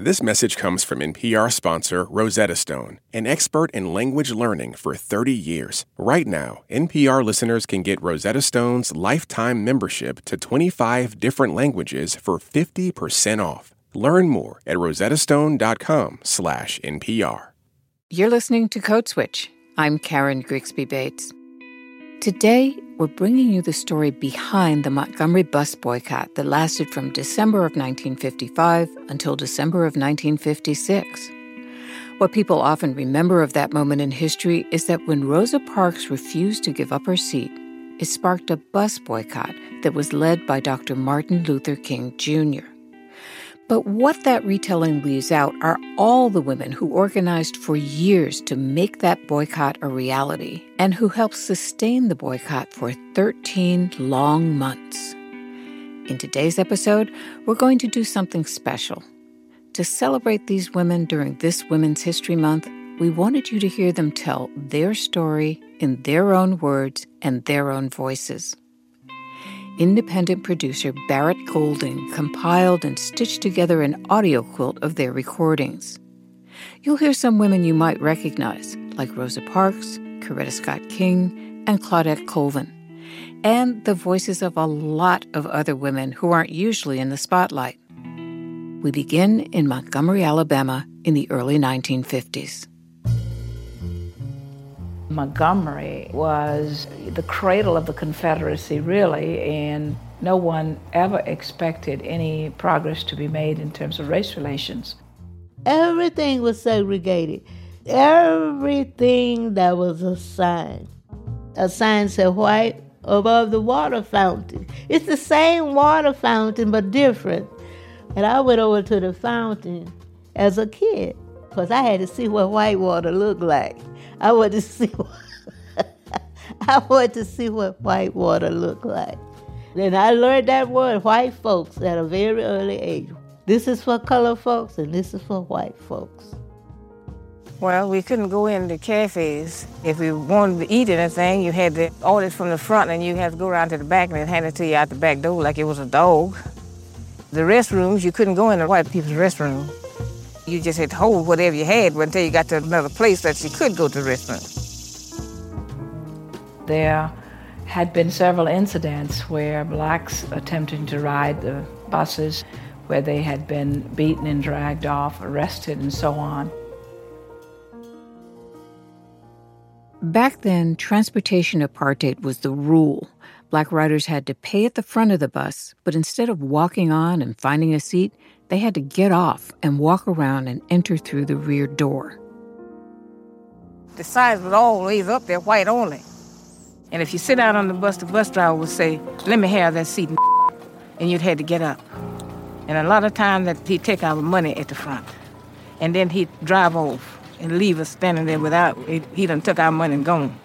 This message comes from NPR sponsor Rosetta Stone, an expert in language learning for 30 years. Right now, NPR listeners can get Rosetta Stone's lifetime membership to 25 different languages for 50% off. Learn more at rosettastone.com/npr. You're listening to Code Switch. I'm Karen Grigsby Bates. Today, we're bringing you the story behind the Montgomery bus boycott that lasted from December of 1955 until December of 1956. What people often remember of that moment in history is that when Rosa Parks refused to give up her seat, it sparked a bus boycott that was led by Dr. Martin Luther King Jr. But what that retelling leaves out are all the women who organized for years to make that boycott a reality and who helped sustain the boycott for 13 long months. In today's episode, we're going to do something special. To celebrate these women during this Women's History Month, we wanted you to hear them tell their story in their own words and their own voices independent producer Barrett Golding compiled and stitched together an audio quilt of their recordings. You'll hear some women you might recognize, like Rosa Parks, Coretta Scott King, and Claudette Colvin, and the voices of a lot of other women who aren't usually in the spotlight. We begin in Montgomery, Alabama in the early 1950s. Montgomery was the cradle of the Confederacy, really, and no one ever expected any progress to be made in terms of race relations. Everything was segregated. Everything that was a sign. A sign said white above the water fountain. It's the same water fountain, but different. And I went over to the fountain as a kid because I had to see what white water looked like. I wanted to see what, I wanted to see what white water looked like. Then I learned that word, white folks, at a very early age. This is for color folks and this is for white folks. Well, we couldn't go into cafes. If we wanted to eat anything, you had to order it from the front and you had to go around to the back and hand it to you out the back door like it was a dog. The restrooms, you couldn't go in the white people's restroom. You just had to hold whatever you had until you got to another place that you could go to the restaurant. There had been several incidents where blacks attempting to ride the buses, where they had been beaten and dragged off, arrested, and so on. Back then, transportation apartheid was the rule. Black riders had to pay at the front of the bus, but instead of walking on and finding a seat, they had to get off and walk around and enter through the rear door. The signs was always up there, white only. And if you sit out on the bus, the bus driver would say, let me have that seat, and you'd have to get up. And a lot of times that he'd take our money at the front. And then he'd drive off and leave us standing there without, he done took our money and gone.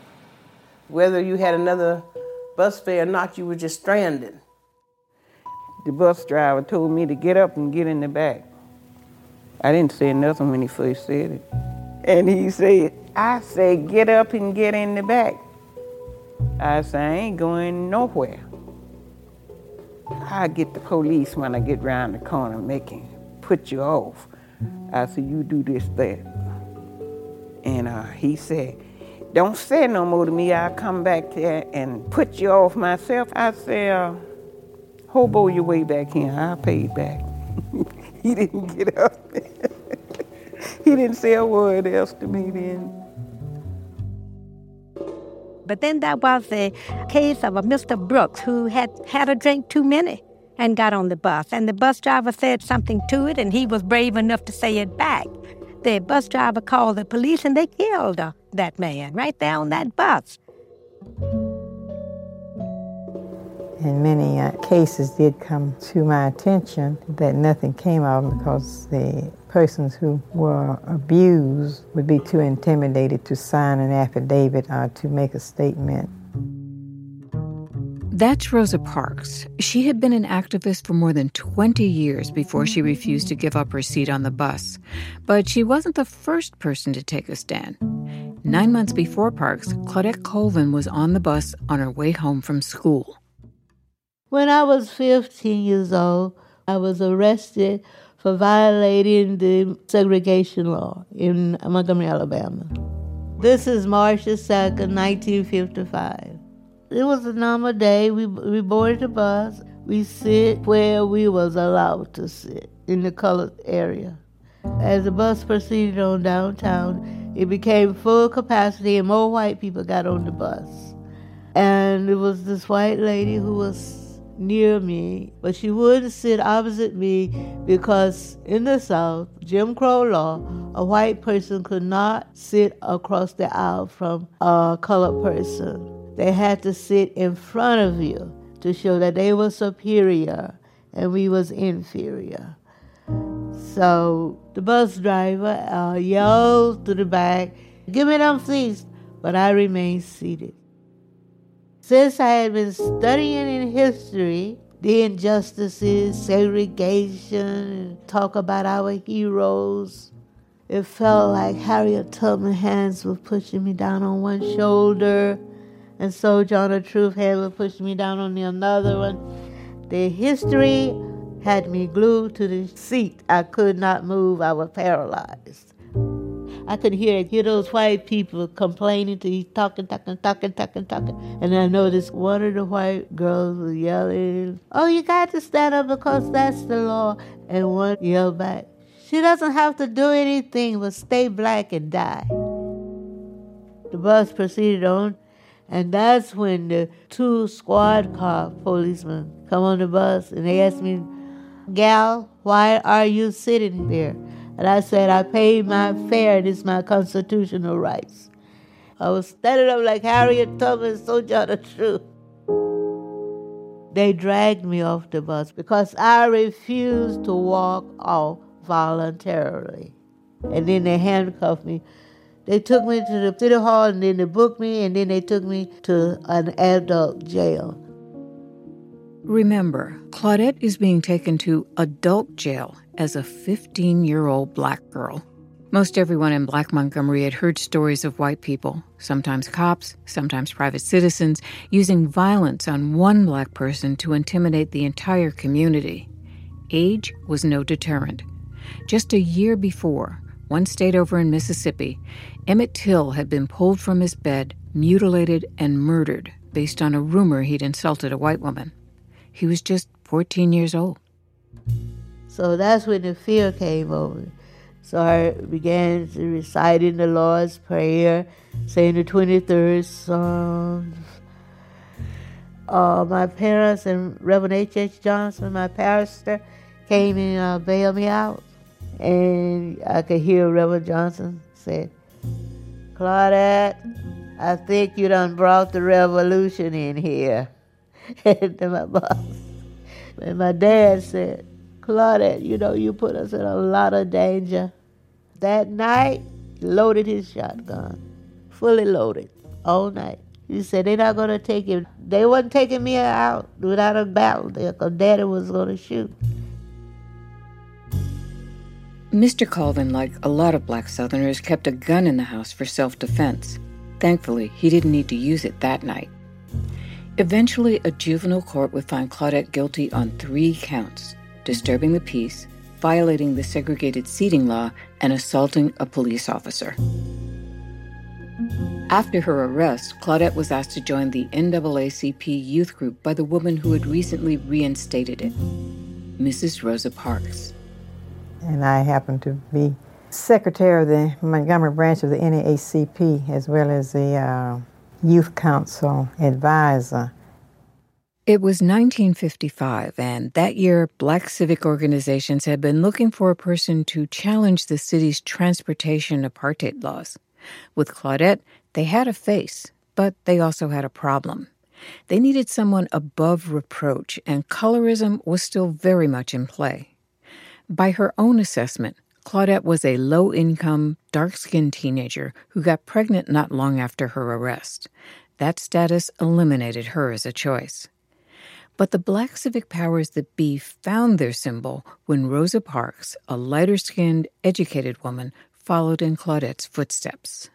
Whether you had another bus fare or not, you were just stranded. The bus driver told me to get up and get in the back. I didn't say nothing when he first said it. And he said, I said, get up and get in the back. I said, I ain't going nowhere. I get the police when I get round the corner making put you off. I said, you do this, that. And uh, he said, don't say no more to me. I'll come back there and put you off myself. I said, uh, hobo your way back in. I paid back. he didn't get up. he didn't say a word else to me then. But then that was a case of a Mr. Brooks who had had a drink too many and got on the bus. And the bus driver said something to it, and he was brave enough to say it back. The bus driver called the police, and they killed uh, that man right there on that bus. And many uh, cases did come to my attention that nothing came of them because the persons who were abused would be too intimidated to sign an affidavit or to make a statement. That's Rosa Parks. She had been an activist for more than 20 years before she refused to give up her seat on the bus. But she wasn't the first person to take a stand. Nine months before Parks, Claudette Colvin was on the bus on her way home from school. When I was 15 years old, I was arrested for violating the segregation law in Montgomery, Alabama. This is March 2nd, 1955. It was a normal day. We, we boarded the bus. We sit where we was allowed to sit in the colored area. As the bus proceeded on downtown, it became full capacity and more white people got on the bus. And it was this white lady who was near me, but she wouldn't sit opposite me because in the South, Jim Crow law, a white person could not sit across the aisle from a colored person. They had to sit in front of you to show that they were superior and we was inferior. So the bus driver uh, yelled to the back, "Give me them seats!" But I remained seated. Since I had been studying in history, the injustices, segregation, talk about our heroes, it felt like Harriet Tubman hands were pushing me down on one shoulder, and Sojourner Truth hand was pushing me down on the another one. The history had me glued to the seat. I could not move. I was paralyzed. I could hear hear those white people complaining to each talking, talking, talking, talking, talking. And I noticed one of the white girls was yelling, Oh, you got to stand up because that's the law. And one yelled back, She doesn't have to do anything but stay black and die. The bus proceeded on, and that's when the two squad car policemen come on the bus and they asked me, Gal, why are you sitting there? And I said, I paid my fare, and it's my constitutional rights. I was standing up like Harriet Tubman, Sojourner Truth. They dragged me off the bus because I refused to walk off voluntarily. And then they handcuffed me. They took me to the city hall and then they booked me and then they took me to an adult jail. Remember, Claudette is being taken to adult jail as a 15 year old black girl. Most everyone in Black Montgomery had heard stories of white people, sometimes cops, sometimes private citizens, using violence on one black person to intimidate the entire community. Age was no deterrent. Just a year before, one state over in Mississippi, Emmett Till had been pulled from his bed, mutilated, and murdered based on a rumor he'd insulted a white woman. He was just 14 years old. So that's when the fear came over. So I began reciting the Lord's Prayer, saying the 23rd Psalms. Uh, my parents and Reverend H.H. Johnson, my pastor, came and uh, bailed me out. And I could hear Reverend Johnson say, Claudette, I think you done brought the revolution in here. and my boss. And my dad said, Claudette, you know, you put us in a lot of danger. That night, he loaded his shotgun, fully loaded, all night. He said, they're not going to take him. They wasn't taking me out without a battle there because daddy was going to shoot. Mr. Colvin, like a lot of black Southerners, kept a gun in the house for self defense. Thankfully, he didn't need to use it that night. Eventually, a juvenile court would find Claudette guilty on three counts disturbing the peace, violating the segregated seating law, and assaulting a police officer. After her arrest, Claudette was asked to join the NAACP youth group by the woman who had recently reinstated it, Mrs. Rosa Parks. And I happened to be secretary of the Montgomery branch of the NAACP as well as the uh, youth council advisor. It was 1955, and that year, black civic organizations had been looking for a person to challenge the city's transportation apartheid laws. With Claudette, they had a face, but they also had a problem. They needed someone above reproach, and colorism was still very much in play. By her own assessment, Claudette was a low income, dark skinned teenager who got pregnant not long after her arrest. That status eliminated her as a choice. But the black civic powers that be found their symbol when Rosa Parks, a lighter skinned, educated woman, followed in Claudette's footsteps.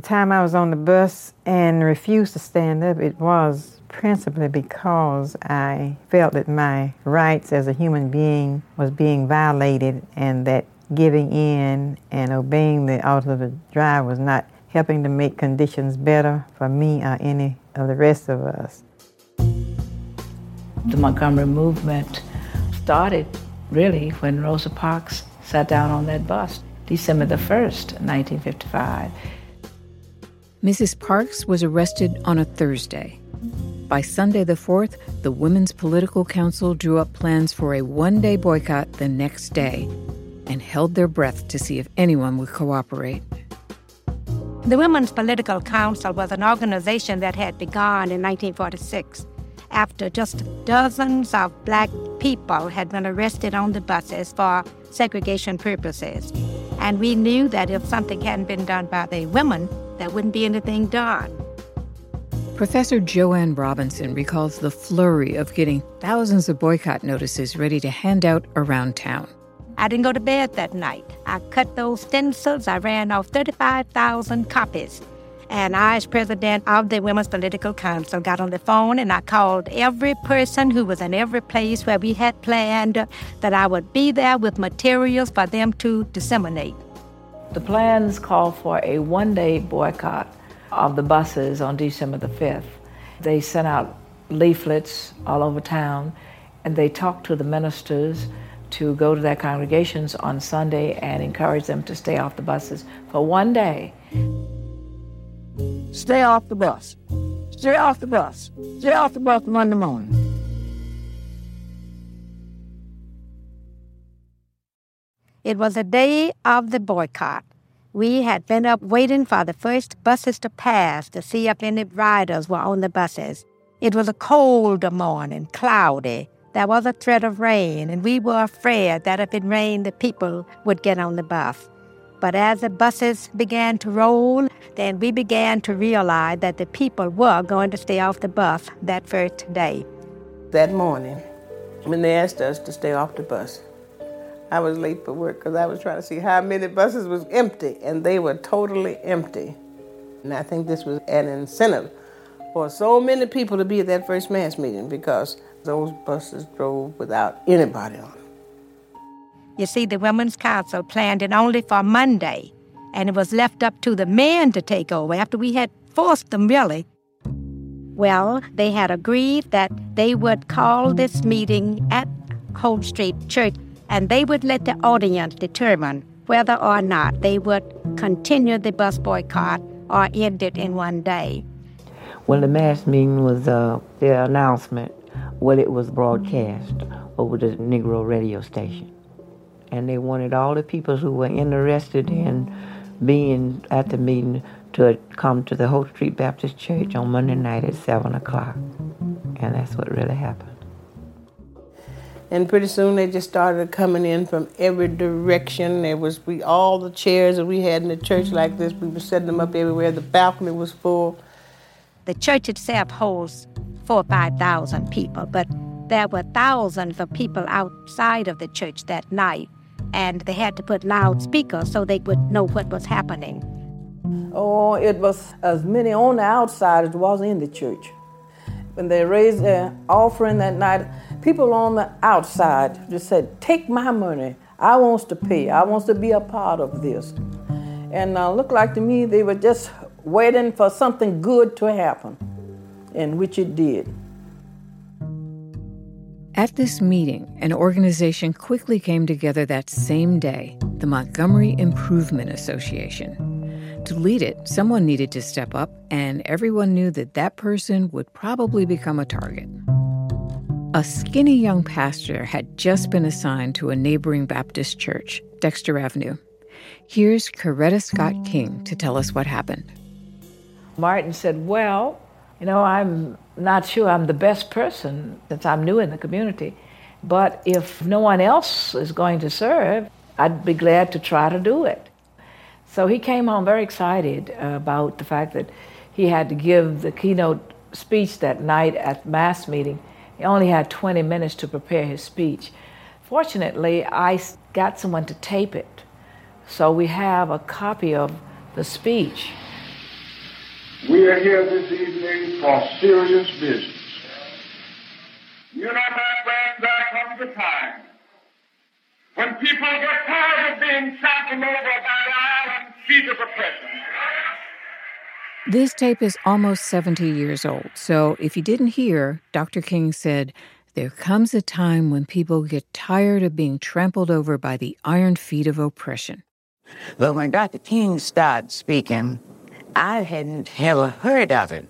The time I was on the bus and refused to stand up, it was principally because I felt that my rights as a human being was being violated and that giving in and obeying the order of the driver was not helping to make conditions better for me or any of the rest of us. The Montgomery movement started really when Rosa Parks sat down on that bus, December the 1st, 1955. Mrs. Parks was arrested on a Thursday. By Sunday the 4th, the Women's Political Council drew up plans for a one day boycott the next day and held their breath to see if anyone would cooperate. The Women's Political Council was an organization that had begun in 1946 after just dozens of black people had been arrested on the buses for segregation purposes. And we knew that if something hadn't been done by the women, there wouldn't be anything done. Professor Joanne Robinson recalls the flurry of getting thousands of boycott notices ready to hand out around town. I didn't go to bed that night. I cut those stencils. I ran off 35,000 copies. And I, as president of the Women's Political Council, got on the phone and I called every person who was in every place where we had planned that I would be there with materials for them to disseminate. The plans call for a one day boycott of the buses on December the 5th. They sent out leaflets all over town and they talked to the ministers to go to their congregations on Sunday and encourage them to stay off the buses for one day. Stay off the bus. Stay off the bus. Stay off the bus Monday morning. It was a day of the boycott. We had been up waiting for the first buses to pass to see if any riders were on the buses. It was a cold morning, cloudy, there was a threat of rain, and we were afraid that if it rained, the people would get on the bus. But as the buses began to roll, then we began to realize that the people were going to stay off the bus that first day. That morning, when they asked us to stay off the bus, I was late for work because I was trying to see how many buses was empty, and they were totally empty. And I think this was an incentive for so many people to be at that first mass meeting because those buses drove without anybody on them. You see, the Women's Council planned it only for Monday, and it was left up to the men to take over after we had forced them, really. Well, they had agreed that they would call this meeting at Holt Street Church, and they would let the audience determine whether or not they would continue the bus boycott or end it in one day. When the mass meeting was uh, the announcement, well, it was broadcast over the Negro radio station. And they wanted all the people who were interested in being at the meeting to come to the Holt Street Baptist Church on Monday night at 7 o'clock. And that's what really happened. And pretty soon they just started coming in from every direction. There was we all the chairs that we had in the church like this. We were setting them up everywhere. The balcony was full. The church itself holds four or five thousand people, but there were thousands of people outside of the church that night, and they had to put loudspeakers so they would know what was happening. Oh, it was as many on the outside as was in the church. When they raised their offering that night, people on the outside just said, Take my money. I wants to pay. I wants to be a part of this. And uh, looked like to me they were just waiting for something good to happen and which it did. At this meeting, an organization quickly came together that same day the Montgomery Improvement Association. To lead it, someone needed to step up, and everyone knew that that person would probably become a target. A skinny young pastor had just been assigned to a neighboring Baptist church, Dexter Avenue. Here's Coretta Scott King to tell us what happened. Martin said, Well, you know, I'm not sure I'm the best person since I'm new in the community, but if no one else is going to serve, I'd be glad to try to do it. So he came home very excited about the fact that he had to give the keynote speech that night at mass meeting. He only had 20 minutes to prepare his speech. Fortunately, I got someone to tape it. So we have a copy of the speech We are here this evening for serious business. You know, my friend, there comes a time when people get tired of being trampled over by the iron feet of oppression. This tape is almost 70 years old, so if you didn't hear, Dr. King said, There comes a time when people get tired of being trampled over by the iron feet of oppression. But when Dr. King started speaking, I hadn't ever heard of it.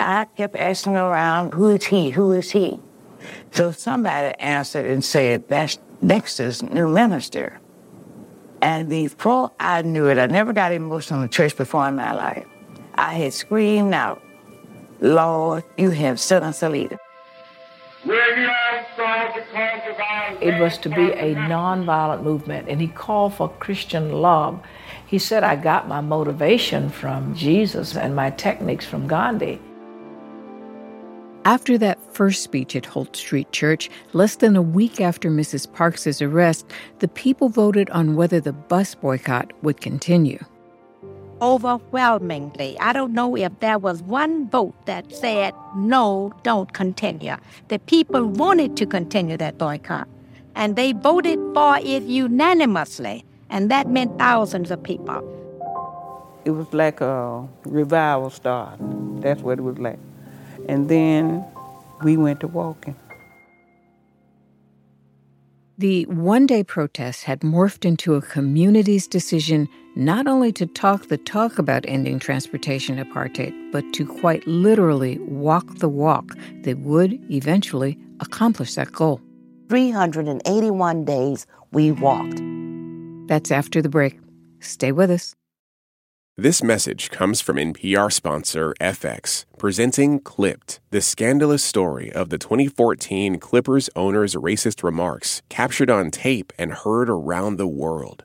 I kept asking around, Who is he? Who is he? So somebody answered and said, That's Dexter's new minister. And before I knew it, I never got emotional in church before in my life. I had screamed out, Lord, you have set us a leader. It was to be a nonviolent movement, and he called for Christian love. He said, I got my motivation from Jesus and my techniques from Gandhi. After that first speech at Holt Street Church, less than a week after Mrs. Parks's arrest, the people voted on whether the bus boycott would continue. Overwhelmingly, I don't know if there was one vote that said, no, don't continue. The people wanted to continue that boycott, and they voted for it unanimously, and that meant thousands of people. It was like a revival start. That's what it was like. And then we went to walking. The one day protest had morphed into a community's decision not only to talk the talk about ending transportation apartheid, but to quite literally walk the walk that would eventually accomplish that goal. 381 days we walked. That's after the break. Stay with us. This message comes from NPR sponsor FX, presenting Clipped, the scandalous story of the 2014 Clippers owner's racist remarks captured on tape and heard around the world.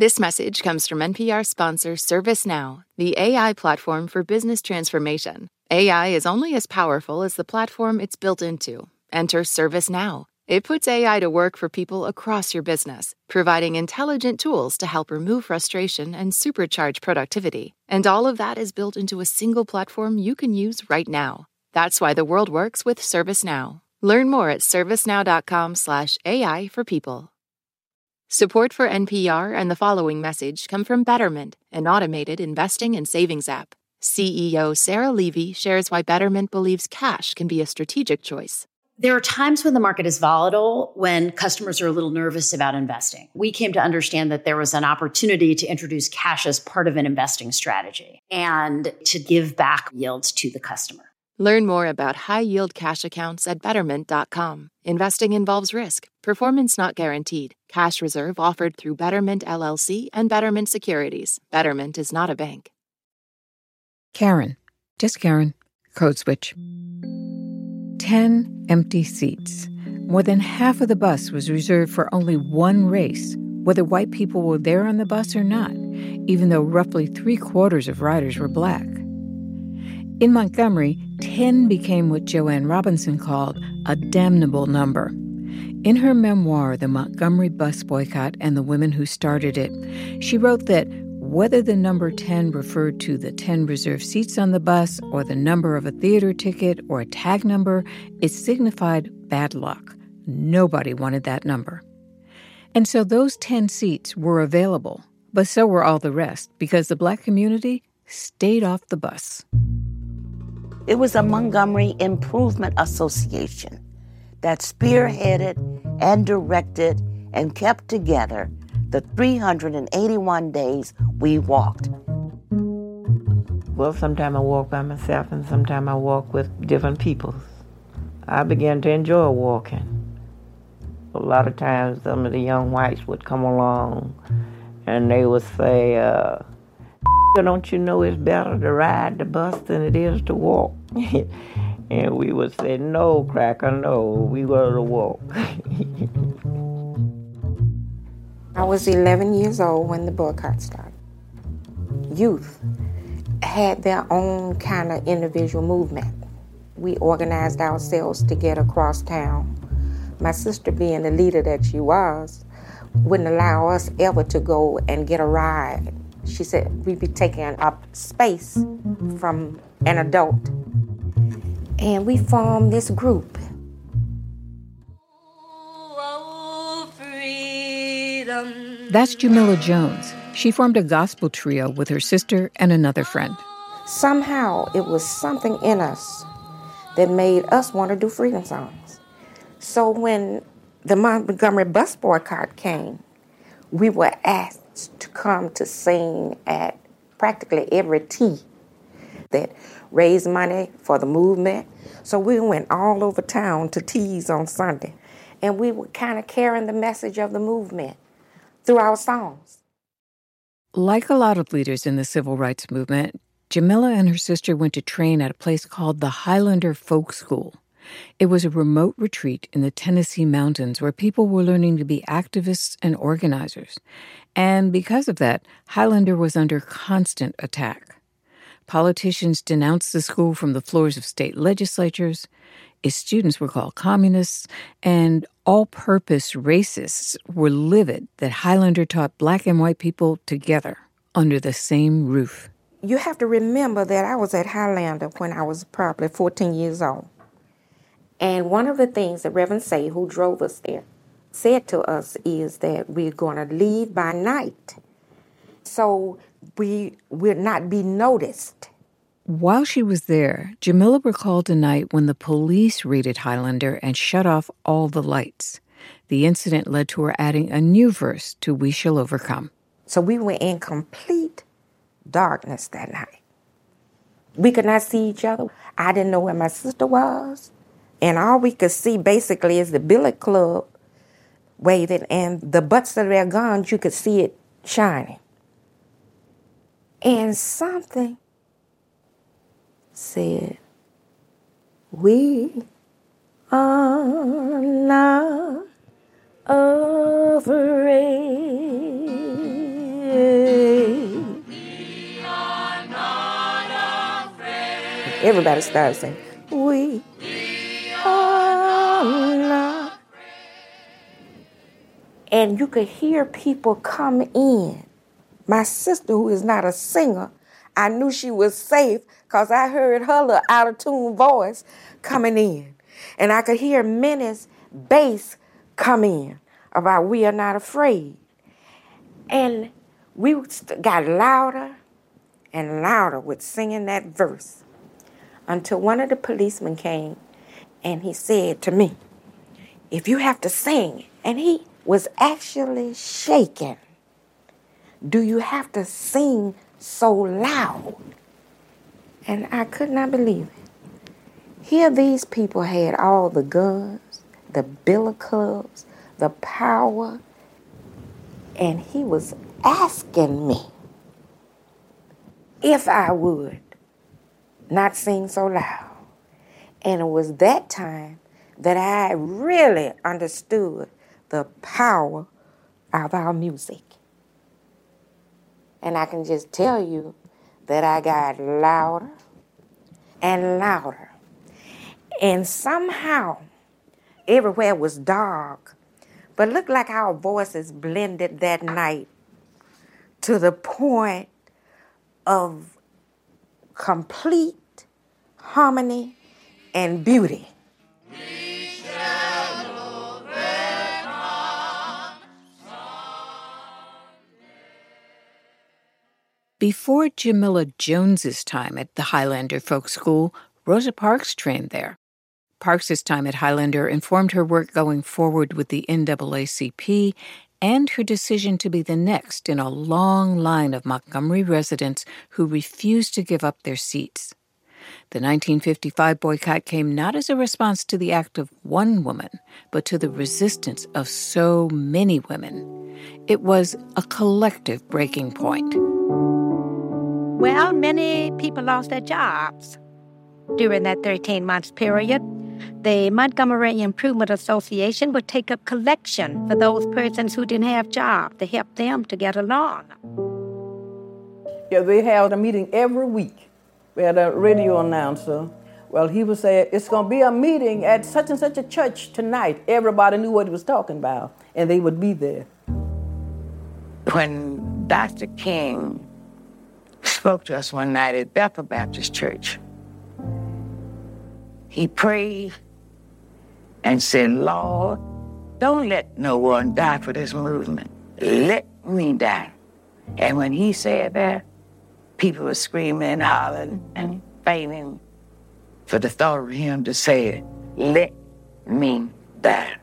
This message comes from NPR sponsor ServiceNow, the AI platform for business transformation. AI is only as powerful as the platform it's built into. Enter ServiceNow. It puts AI to work for people across your business, providing intelligent tools to help remove frustration and supercharge productivity. And all of that is built into a single platform you can use right now. That's why the world works with ServiceNow. Learn more at servicenow.com/ai for people. Support for NPR and the following message come from Betterment, an automated investing and savings app. CEO Sarah Levy shares why Betterment believes cash can be a strategic choice. There are times when the market is volatile, when customers are a little nervous about investing. We came to understand that there was an opportunity to introduce cash as part of an investing strategy and to give back yields to the customer. Learn more about high yield cash accounts at betterment.com. Investing involves risk, performance not guaranteed. Cash reserve offered through Betterment LLC and Betterment Securities. Betterment is not a bank. Karen, just Karen, code switch. 10 empty seats. More than half of the bus was reserved for only one race, whether white people were there on the bus or not, even though roughly three quarters of riders were black. In Montgomery, 10 became what Joanne Robinson called a damnable number. In her memoir, The Montgomery Bus Boycott and the Women Who Started It, she wrote that whether the number 10 referred to the 10 reserved seats on the bus or the number of a theater ticket or a tag number, it signified bad luck. Nobody wanted that number. And so those 10 seats were available, but so were all the rest because the black community stayed off the bus. It was a Montgomery Improvement Association that spearheaded and directed and kept together the 381 days we walked. Well, sometimes I walk by myself and sometimes I walk with different people. I began to enjoy walking. A lot of times some of the young whites would come along and they would say, uh, don't you know it's better to ride the bus than it is to walk? and we would say, no, cracker, no, we go to walk. I was 11 years old when the boycott started. Youth had their own kind of individual movement. We organized ourselves to get across town. My sister, being the leader that she was, wouldn't allow us ever to go and get a ride. She said we'd be taking up space from an adult. And we formed this group. That's Jamila Jones. She formed a gospel trio with her sister and another friend. Somehow it was something in us that made us want to do freedom songs. So when the Montgomery bus boycott came, we were asked to come to sing at practically every tea that raised money for the movement. So we went all over town to teas on Sunday, and we were kind of carrying the message of the movement through our songs. Like a lot of leaders in the civil rights movement, Jamila and her sister went to train at a place called the Highlander Folk School. It was a remote retreat in the Tennessee mountains where people were learning to be activists and organizers. And because of that, Highlander was under constant attack. Politicians denounced the school from the floors of state legislatures. Its students were called communists, and all purpose racists were livid that Highlander taught black and white people together under the same roof. You have to remember that I was at Highlander when I was probably 14 years old. And one of the things that Reverend Say, who drove us there, said to us is that we're going to leave by night so we will not be noticed. While she was there, Jamila recalled a night when the police raided Highlander and shut off all the lights. The incident led to her adding a new verse to We Shall Overcome. So we were in complete darkness that night. We could not see each other. I didn't know where my sister was. And all we could see basically is the billy club waving and the butts of their guns, you could see it shining. And something said, We are not afraid. Everybody started saying, We are And you could hear people come in. My sister, who is not a singer, I knew she was safe because I heard her little out of tune voice coming in. And I could hear Minnie's bass come in about We Are Not Afraid. And we got louder and louder with singing that verse until one of the policemen came and he said to me, If you have to sing, and he was actually shaking, do you have to sing so loud? And I could not believe it. Here, these people had all the guns, the billy clubs, the power, and he was asking me if I would not sing so loud. And it was that time that I really understood the power of our music. And I can just tell you that I got louder and louder. And somehow, everywhere was dark, but looked like our voices blended that night to the point of complete harmony and beauty. Before Jamila Jones's time at the Highlander Folk School, Rosa Parks trained there. Parks's time at Highlander informed her work going forward with the NAACP and her decision to be the next in a long line of Montgomery residents who refused to give up their seats. The 1955 boycott came not as a response to the act of one woman, but to the resistance of so many women. It was a collective breaking point. Well, many people lost their jobs during that 13 months period. The Montgomery Improvement Association would take up collection for those persons who didn't have jobs to help them to get along. Yeah, they held a meeting every week. We had a radio announcer. Well, he would say, It's going to be a meeting at such and such a church tonight. Everybody knew what he was talking about, and they would be there. When Dr. King spoke to us one night at Bethel Baptist Church, he prayed and said, Lord, don't let no one die for this movement. Let me die. And when he said that, people were screaming and hollering and fainting for the thought of him to say it. Let me die.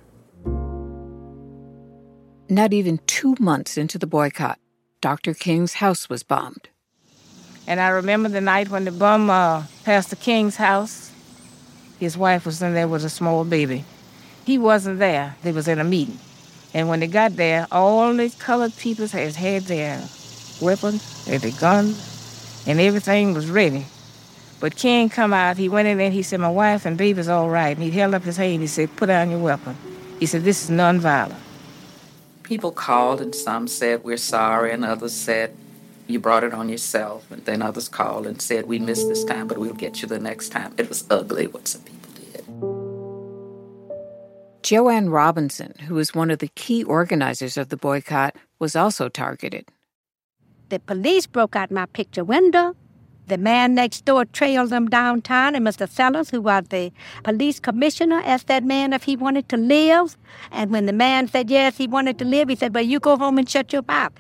Not even two months into the boycott, Dr. King's house was bombed. And I remember the night when the bomb uh, Pastor King's house. His wife was in there with a small baby. He wasn't there. They was in a meeting. And when they got there, all the colored people had had their weapons, their guns, and everything was ready. But King come out, he went in there, he said, My wife and baby's all right. And he held up his hand, he said, Put down your weapon. He said, This is nonviolent. People called and some said, We're sorry, and others said, You brought it on yourself. And then others called and said, We missed this time, but we'll get you the next time. It was ugly what some people did. Joanne Robinson, who was one of the key organizers of the boycott, was also targeted. The police broke out my picture window. The man next door trailed them downtown, and Mr. Sellers, who was the police commissioner, asked that man if he wanted to live. And when the man said yes, he wanted to live, he said, Well, you go home and shut your mouth.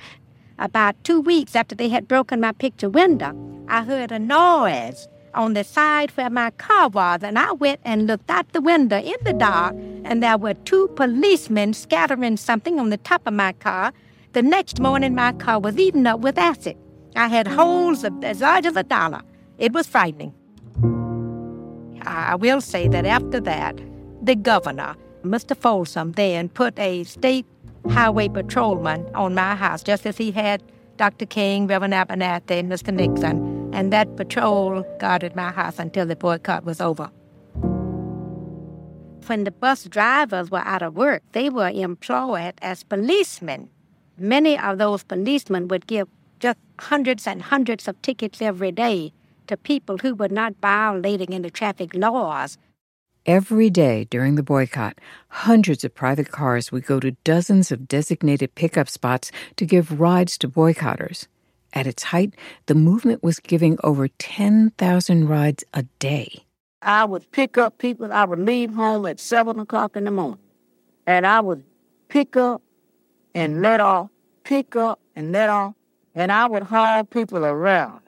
About two weeks after they had broken my picture window, I heard a noise on the side where my car was, and I went and looked out the window in the dark, and there were two policemen scattering something on the top of my car. The next morning, my car was eaten up with acid. I had holes as large as a dollar. It was frightening. I will say that after that, the governor, Mr. Folsom, then put a state highway patrolman on my house, just as he had Dr. King, Reverend Abernathy, and Mr. Nixon, and that patrol guarded my house until the boycott was over. When the bus drivers were out of work, they were employed as policemen. Many of those policemen would give just hundreds and hundreds of tickets every day to people who were not violating any traffic laws. Every day during the boycott, hundreds of private cars would go to dozens of designated pickup spots to give rides to boycotters. At its height, the movement was giving over 10,000 rides a day. I would pick up people. I would leave home at 7 o'clock in the morning. And I would pick up and let off, pick up and let off. And I would haul people around.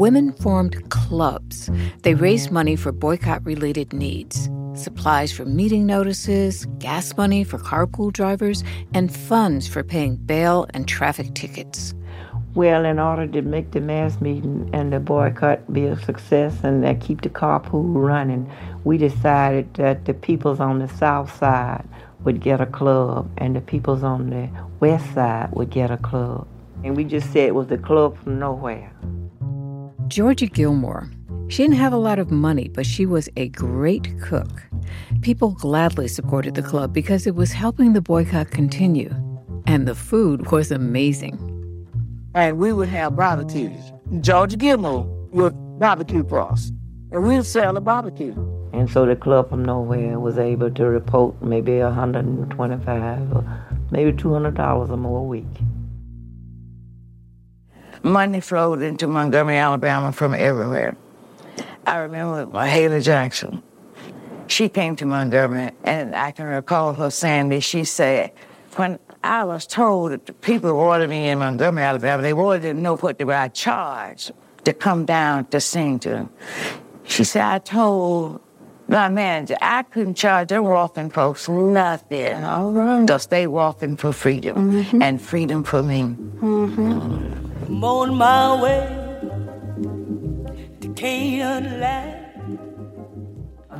Women formed clubs. They raised money for boycott related needs supplies for meeting notices, gas money for carpool drivers, and funds for paying bail and traffic tickets. Well, in order to make the mass meeting and the boycott be a success and that keep the carpool running, we decided that the peoples on the south side would get a club and the peoples on the west side would get a club. And we just said it was the club from nowhere. Georgia Gilmore. She didn't have a lot of money, but she was a great cook. People gladly supported the club because it was helping the boycott continue. And the food was amazing. And we would have barbecues. Georgia Gilmore would barbecue for us. And we'd sell the barbecue. And so the club from nowhere was able to report maybe 125 or maybe $200 or more a week. Money flowed into Montgomery, Alabama from everywhere. I remember Mahalia Jackson. She came to Montgomery, and I can recall her saying this. She said, when I was told that the people wanted me in Montgomery, Alabama, they wanted to know what they were charged to come down to sing to them. She said, I told My manager, I couldn't charge them walking folks nothing. All right. Because they walking for freedom mm-hmm. and freedom for me. Mm-hmm. I'm on my way to Canaan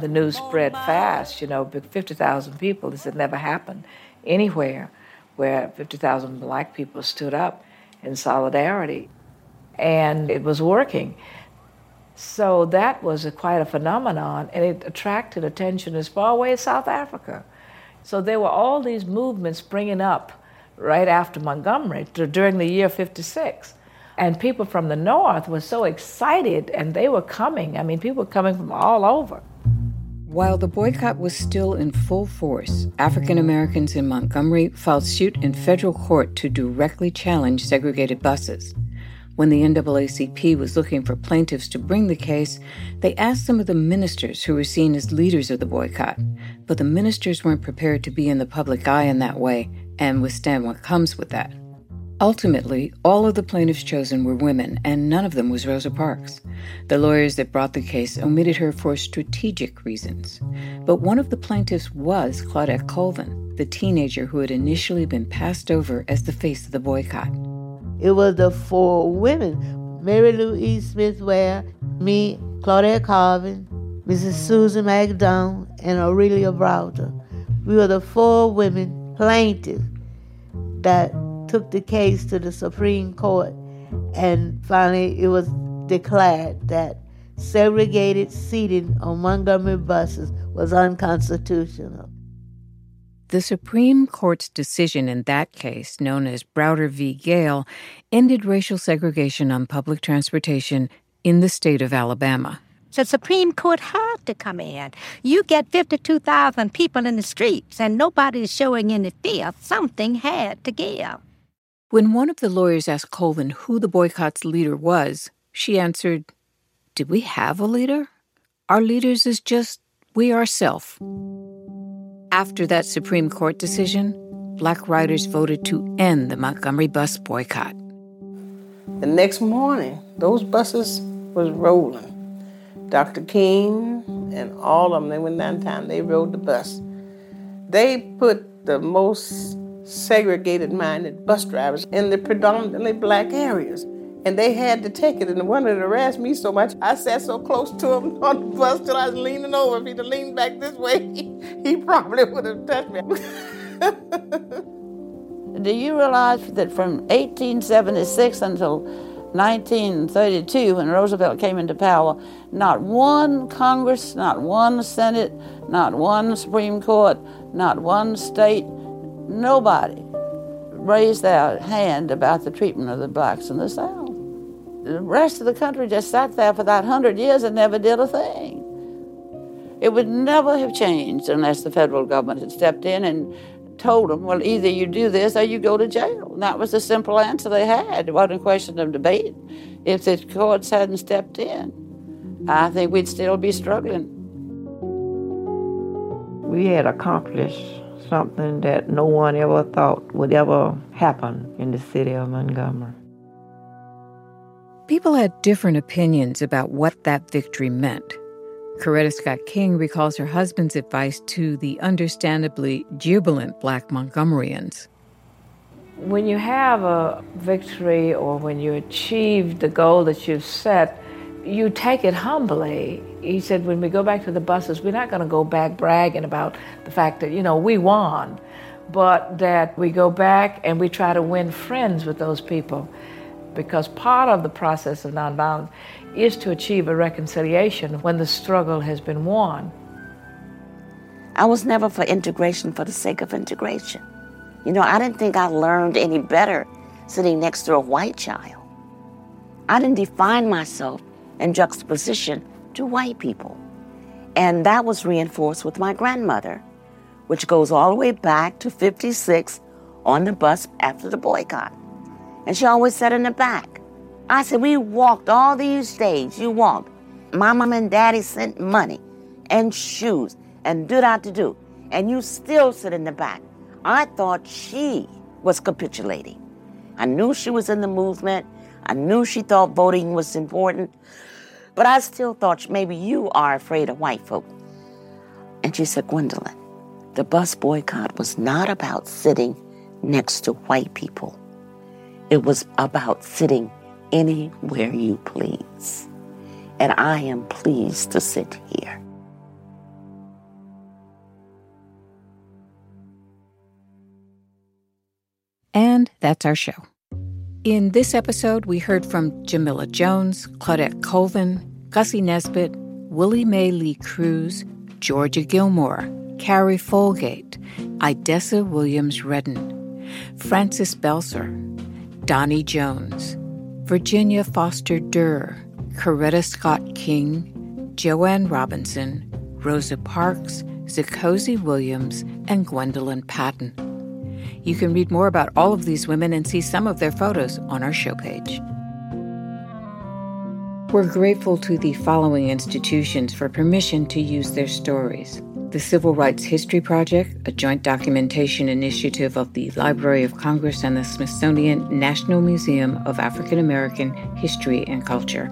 The news spread fast, you know, 50,000 people. This had never happened anywhere where 50,000 black people stood up in solidarity. And it was working. So that was a, quite a phenomenon, and it attracted attention as far away as South Africa. So there were all these movements springing up right after Montgomery during the year 56. And people from the North were so excited, and they were coming. I mean, people were coming from all over. While the boycott was still in full force, African Americans in Montgomery filed suit in federal court to directly challenge segregated buses. When the NAACP was looking for plaintiffs to bring the case, they asked some of the ministers who were seen as leaders of the boycott. But the ministers weren't prepared to be in the public eye in that way and withstand what comes with that. Ultimately, all of the plaintiffs chosen were women, and none of them was Rosa Parks. The lawyers that brought the case omitted her for strategic reasons. But one of the plaintiffs was Claudette Colvin, the teenager who had initially been passed over as the face of the boycott. It was the four women Mary Louise Smith Ware, me, Claudette Colvin, Mrs. Susan McDonald, and Aurelia Browder. We were the four women plaintiffs that took the case to the Supreme Court, and finally it was declared that segregated seating on Montgomery buses was unconstitutional. The Supreme Court's decision in that case, known as Browder v. Gayle, ended racial segregation on public transportation in the state of Alabama. The Supreme Court had to come in. You get 52,000 people in the streets and nobody's showing any fear. Something had to give. When one of the lawyers asked Colvin who the boycott's leader was, she answered, Did we have a leader? Our leaders is just we ourselves. After that Supreme Court decision, black riders voted to end the Montgomery bus boycott. The next morning, those buses was rolling. Dr. King and all of them, they went downtown, they rode the bus. They put the most segregated minded bus drivers in the predominantly black areas. And they had to take it. And the one that harassed me so much, I sat so close to him on the bus till I was leaning over. If he'd have leaned back this way, he, he probably would have touched me. Do you realize that from 1876 until 1932, when Roosevelt came into power, not one Congress, not one Senate, not one Supreme Court, not one state nobody raised their hand about the treatment of the blacks in the South. The rest of the country just sat there for that hundred years and never did a thing. It would never have changed unless the federal government had stepped in and told them, well, either you do this or you go to jail. And that was the simple answer they had. It wasn't a question of debate. If the courts hadn't stepped in, I think we'd still be struggling. We had accomplished something that no one ever thought would ever happen in the city of Montgomery. People had different opinions about what that victory meant. Coretta Scott King recalls her husband's advice to the understandably jubilant black Montgomeryans. When you have a victory or when you achieve the goal that you've set, you take it humbly. He said, when we go back to the buses, we're not going to go back bragging about the fact that, you know, we won, but that we go back and we try to win friends with those people. Because part of the process of nonviolence is to achieve a reconciliation when the struggle has been won. I was never for integration for the sake of integration. You know, I didn't think I learned any better sitting next to a white child. I didn't define myself in juxtaposition to white people. And that was reinforced with my grandmother, which goes all the way back to 56 on the bus after the boycott. And she always sat in the back. I said, We walked all these days. You walked. My mom and daddy sent money and shoes and did out to do. And you still sit in the back. I thought she was capitulating. I knew she was in the movement. I knew she thought voting was important. But I still thought maybe you are afraid of white folk. And she said, Gwendolyn, the bus boycott was not about sitting next to white people. It was about sitting anywhere you please. And I am pleased to sit here. And that's our show. In this episode, we heard from Jamila Jones, Claudette Colvin, Gussie Nesbitt, Willie Mae Lee Cruz, Georgia Gilmore, Carrie Folgate, Idessa Williams Redden, Frances Belser, Donnie Jones, Virginia Foster Durr, Coretta Scott King, Jo Ann Robinson, Rosa Parks, Zecozy Williams, and Gwendolyn Patton. You can read more about all of these women and see some of their photos on our show page. We're grateful to the following institutions for permission to use their stories the Civil Rights History Project, a joint documentation initiative of the Library of Congress and the Smithsonian National Museum of African American History and Culture.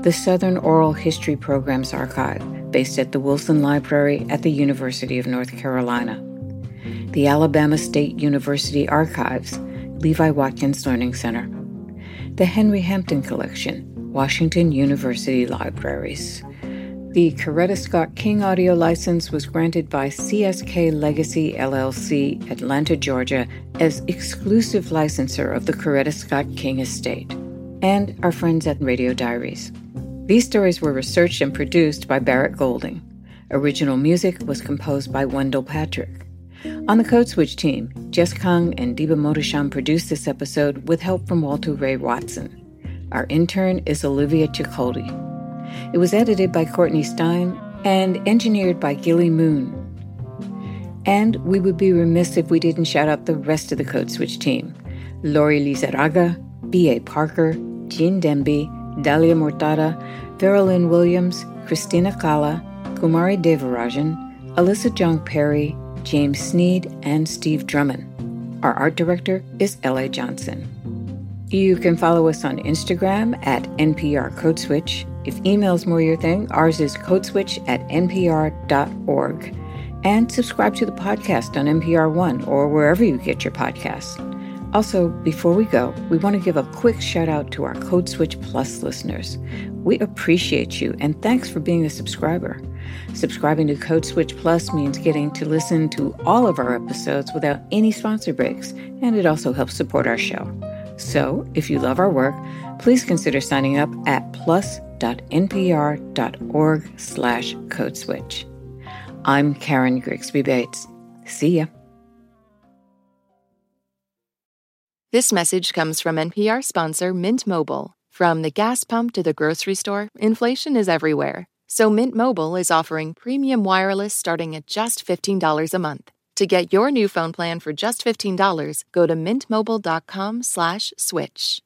The Southern Oral History Programs Archive, based at the Wilson Library at the University of North Carolina. The Alabama State University Archives, Levi Watkins Learning Center. The Henry Hampton Collection, Washington University Libraries. The Coretta Scott King audio license was granted by CSK Legacy LLC, Atlanta, Georgia, as exclusive licensor of the Coretta Scott King estate, and our friends at Radio Diaries. These stories were researched and produced by Barrett Golding. Original music was composed by Wendell Patrick. On the Code Switch team, Jess Kung and Deba Mohtasham produced this episode with help from Walter Ray Watson. Our intern is Olivia Chilkoti. It was edited by Courtney Stein and engineered by Gilly Moon. And we would be remiss if we didn't shout out the rest of the Code Switch team Lori Lizarraga, B.A. Parker, Gene Demby, Dalia Mortada, Farrellyn Williams, Christina Cala, Kumari Devarajan, Alyssa Jeong Perry, James Sneed, and Steve Drummond. Our art director is L.A. Johnson. You can follow us on Instagram at NPR Code Switch. If email's more your thing, ours is codeswitch at npr.org. And subscribe to the podcast on NPR One or wherever you get your podcasts. Also, before we go, we want to give a quick shout out to our Code Switch Plus listeners. We appreciate you and thanks for being a subscriber. Subscribing to Code Switch Plus means getting to listen to all of our episodes without any sponsor breaks, and it also helps support our show. So, if you love our work, please consider signing up at plus.npr.org slash codeswitch. I'm Karen Grigsby Bates. See ya. This message comes from NPR sponsor Mint Mobile. From the gas pump to the grocery store, inflation is everywhere. So Mint Mobile is offering premium wireless starting at just $15 a month. To get your new phone plan for just $15, go to mintmobile.com slash switch.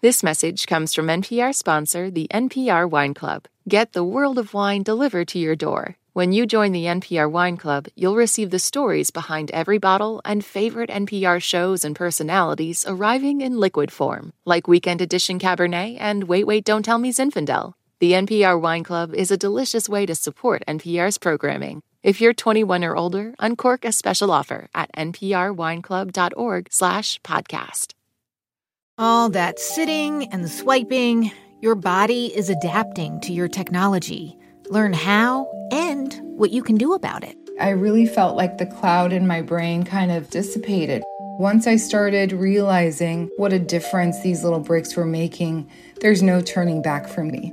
This message comes from NPR sponsor, the NPR Wine Club. Get the world of wine delivered to your door. When you join the NPR Wine Club, you'll receive the stories behind every bottle and favorite NPR shows and personalities arriving in liquid form, like Weekend Edition Cabernet and Wait Wait Don't Tell Me Zinfandel. The NPR Wine Club is a delicious way to support NPR's programming. If you're 21 or older, uncork a special offer at nprwineclub.org slash podcast. All that sitting and swiping, your body is adapting to your technology. Learn how and what you can do about it. I really felt like the cloud in my brain kind of dissipated. Once I started realizing what a difference these little breaks were making, there's no turning back for me.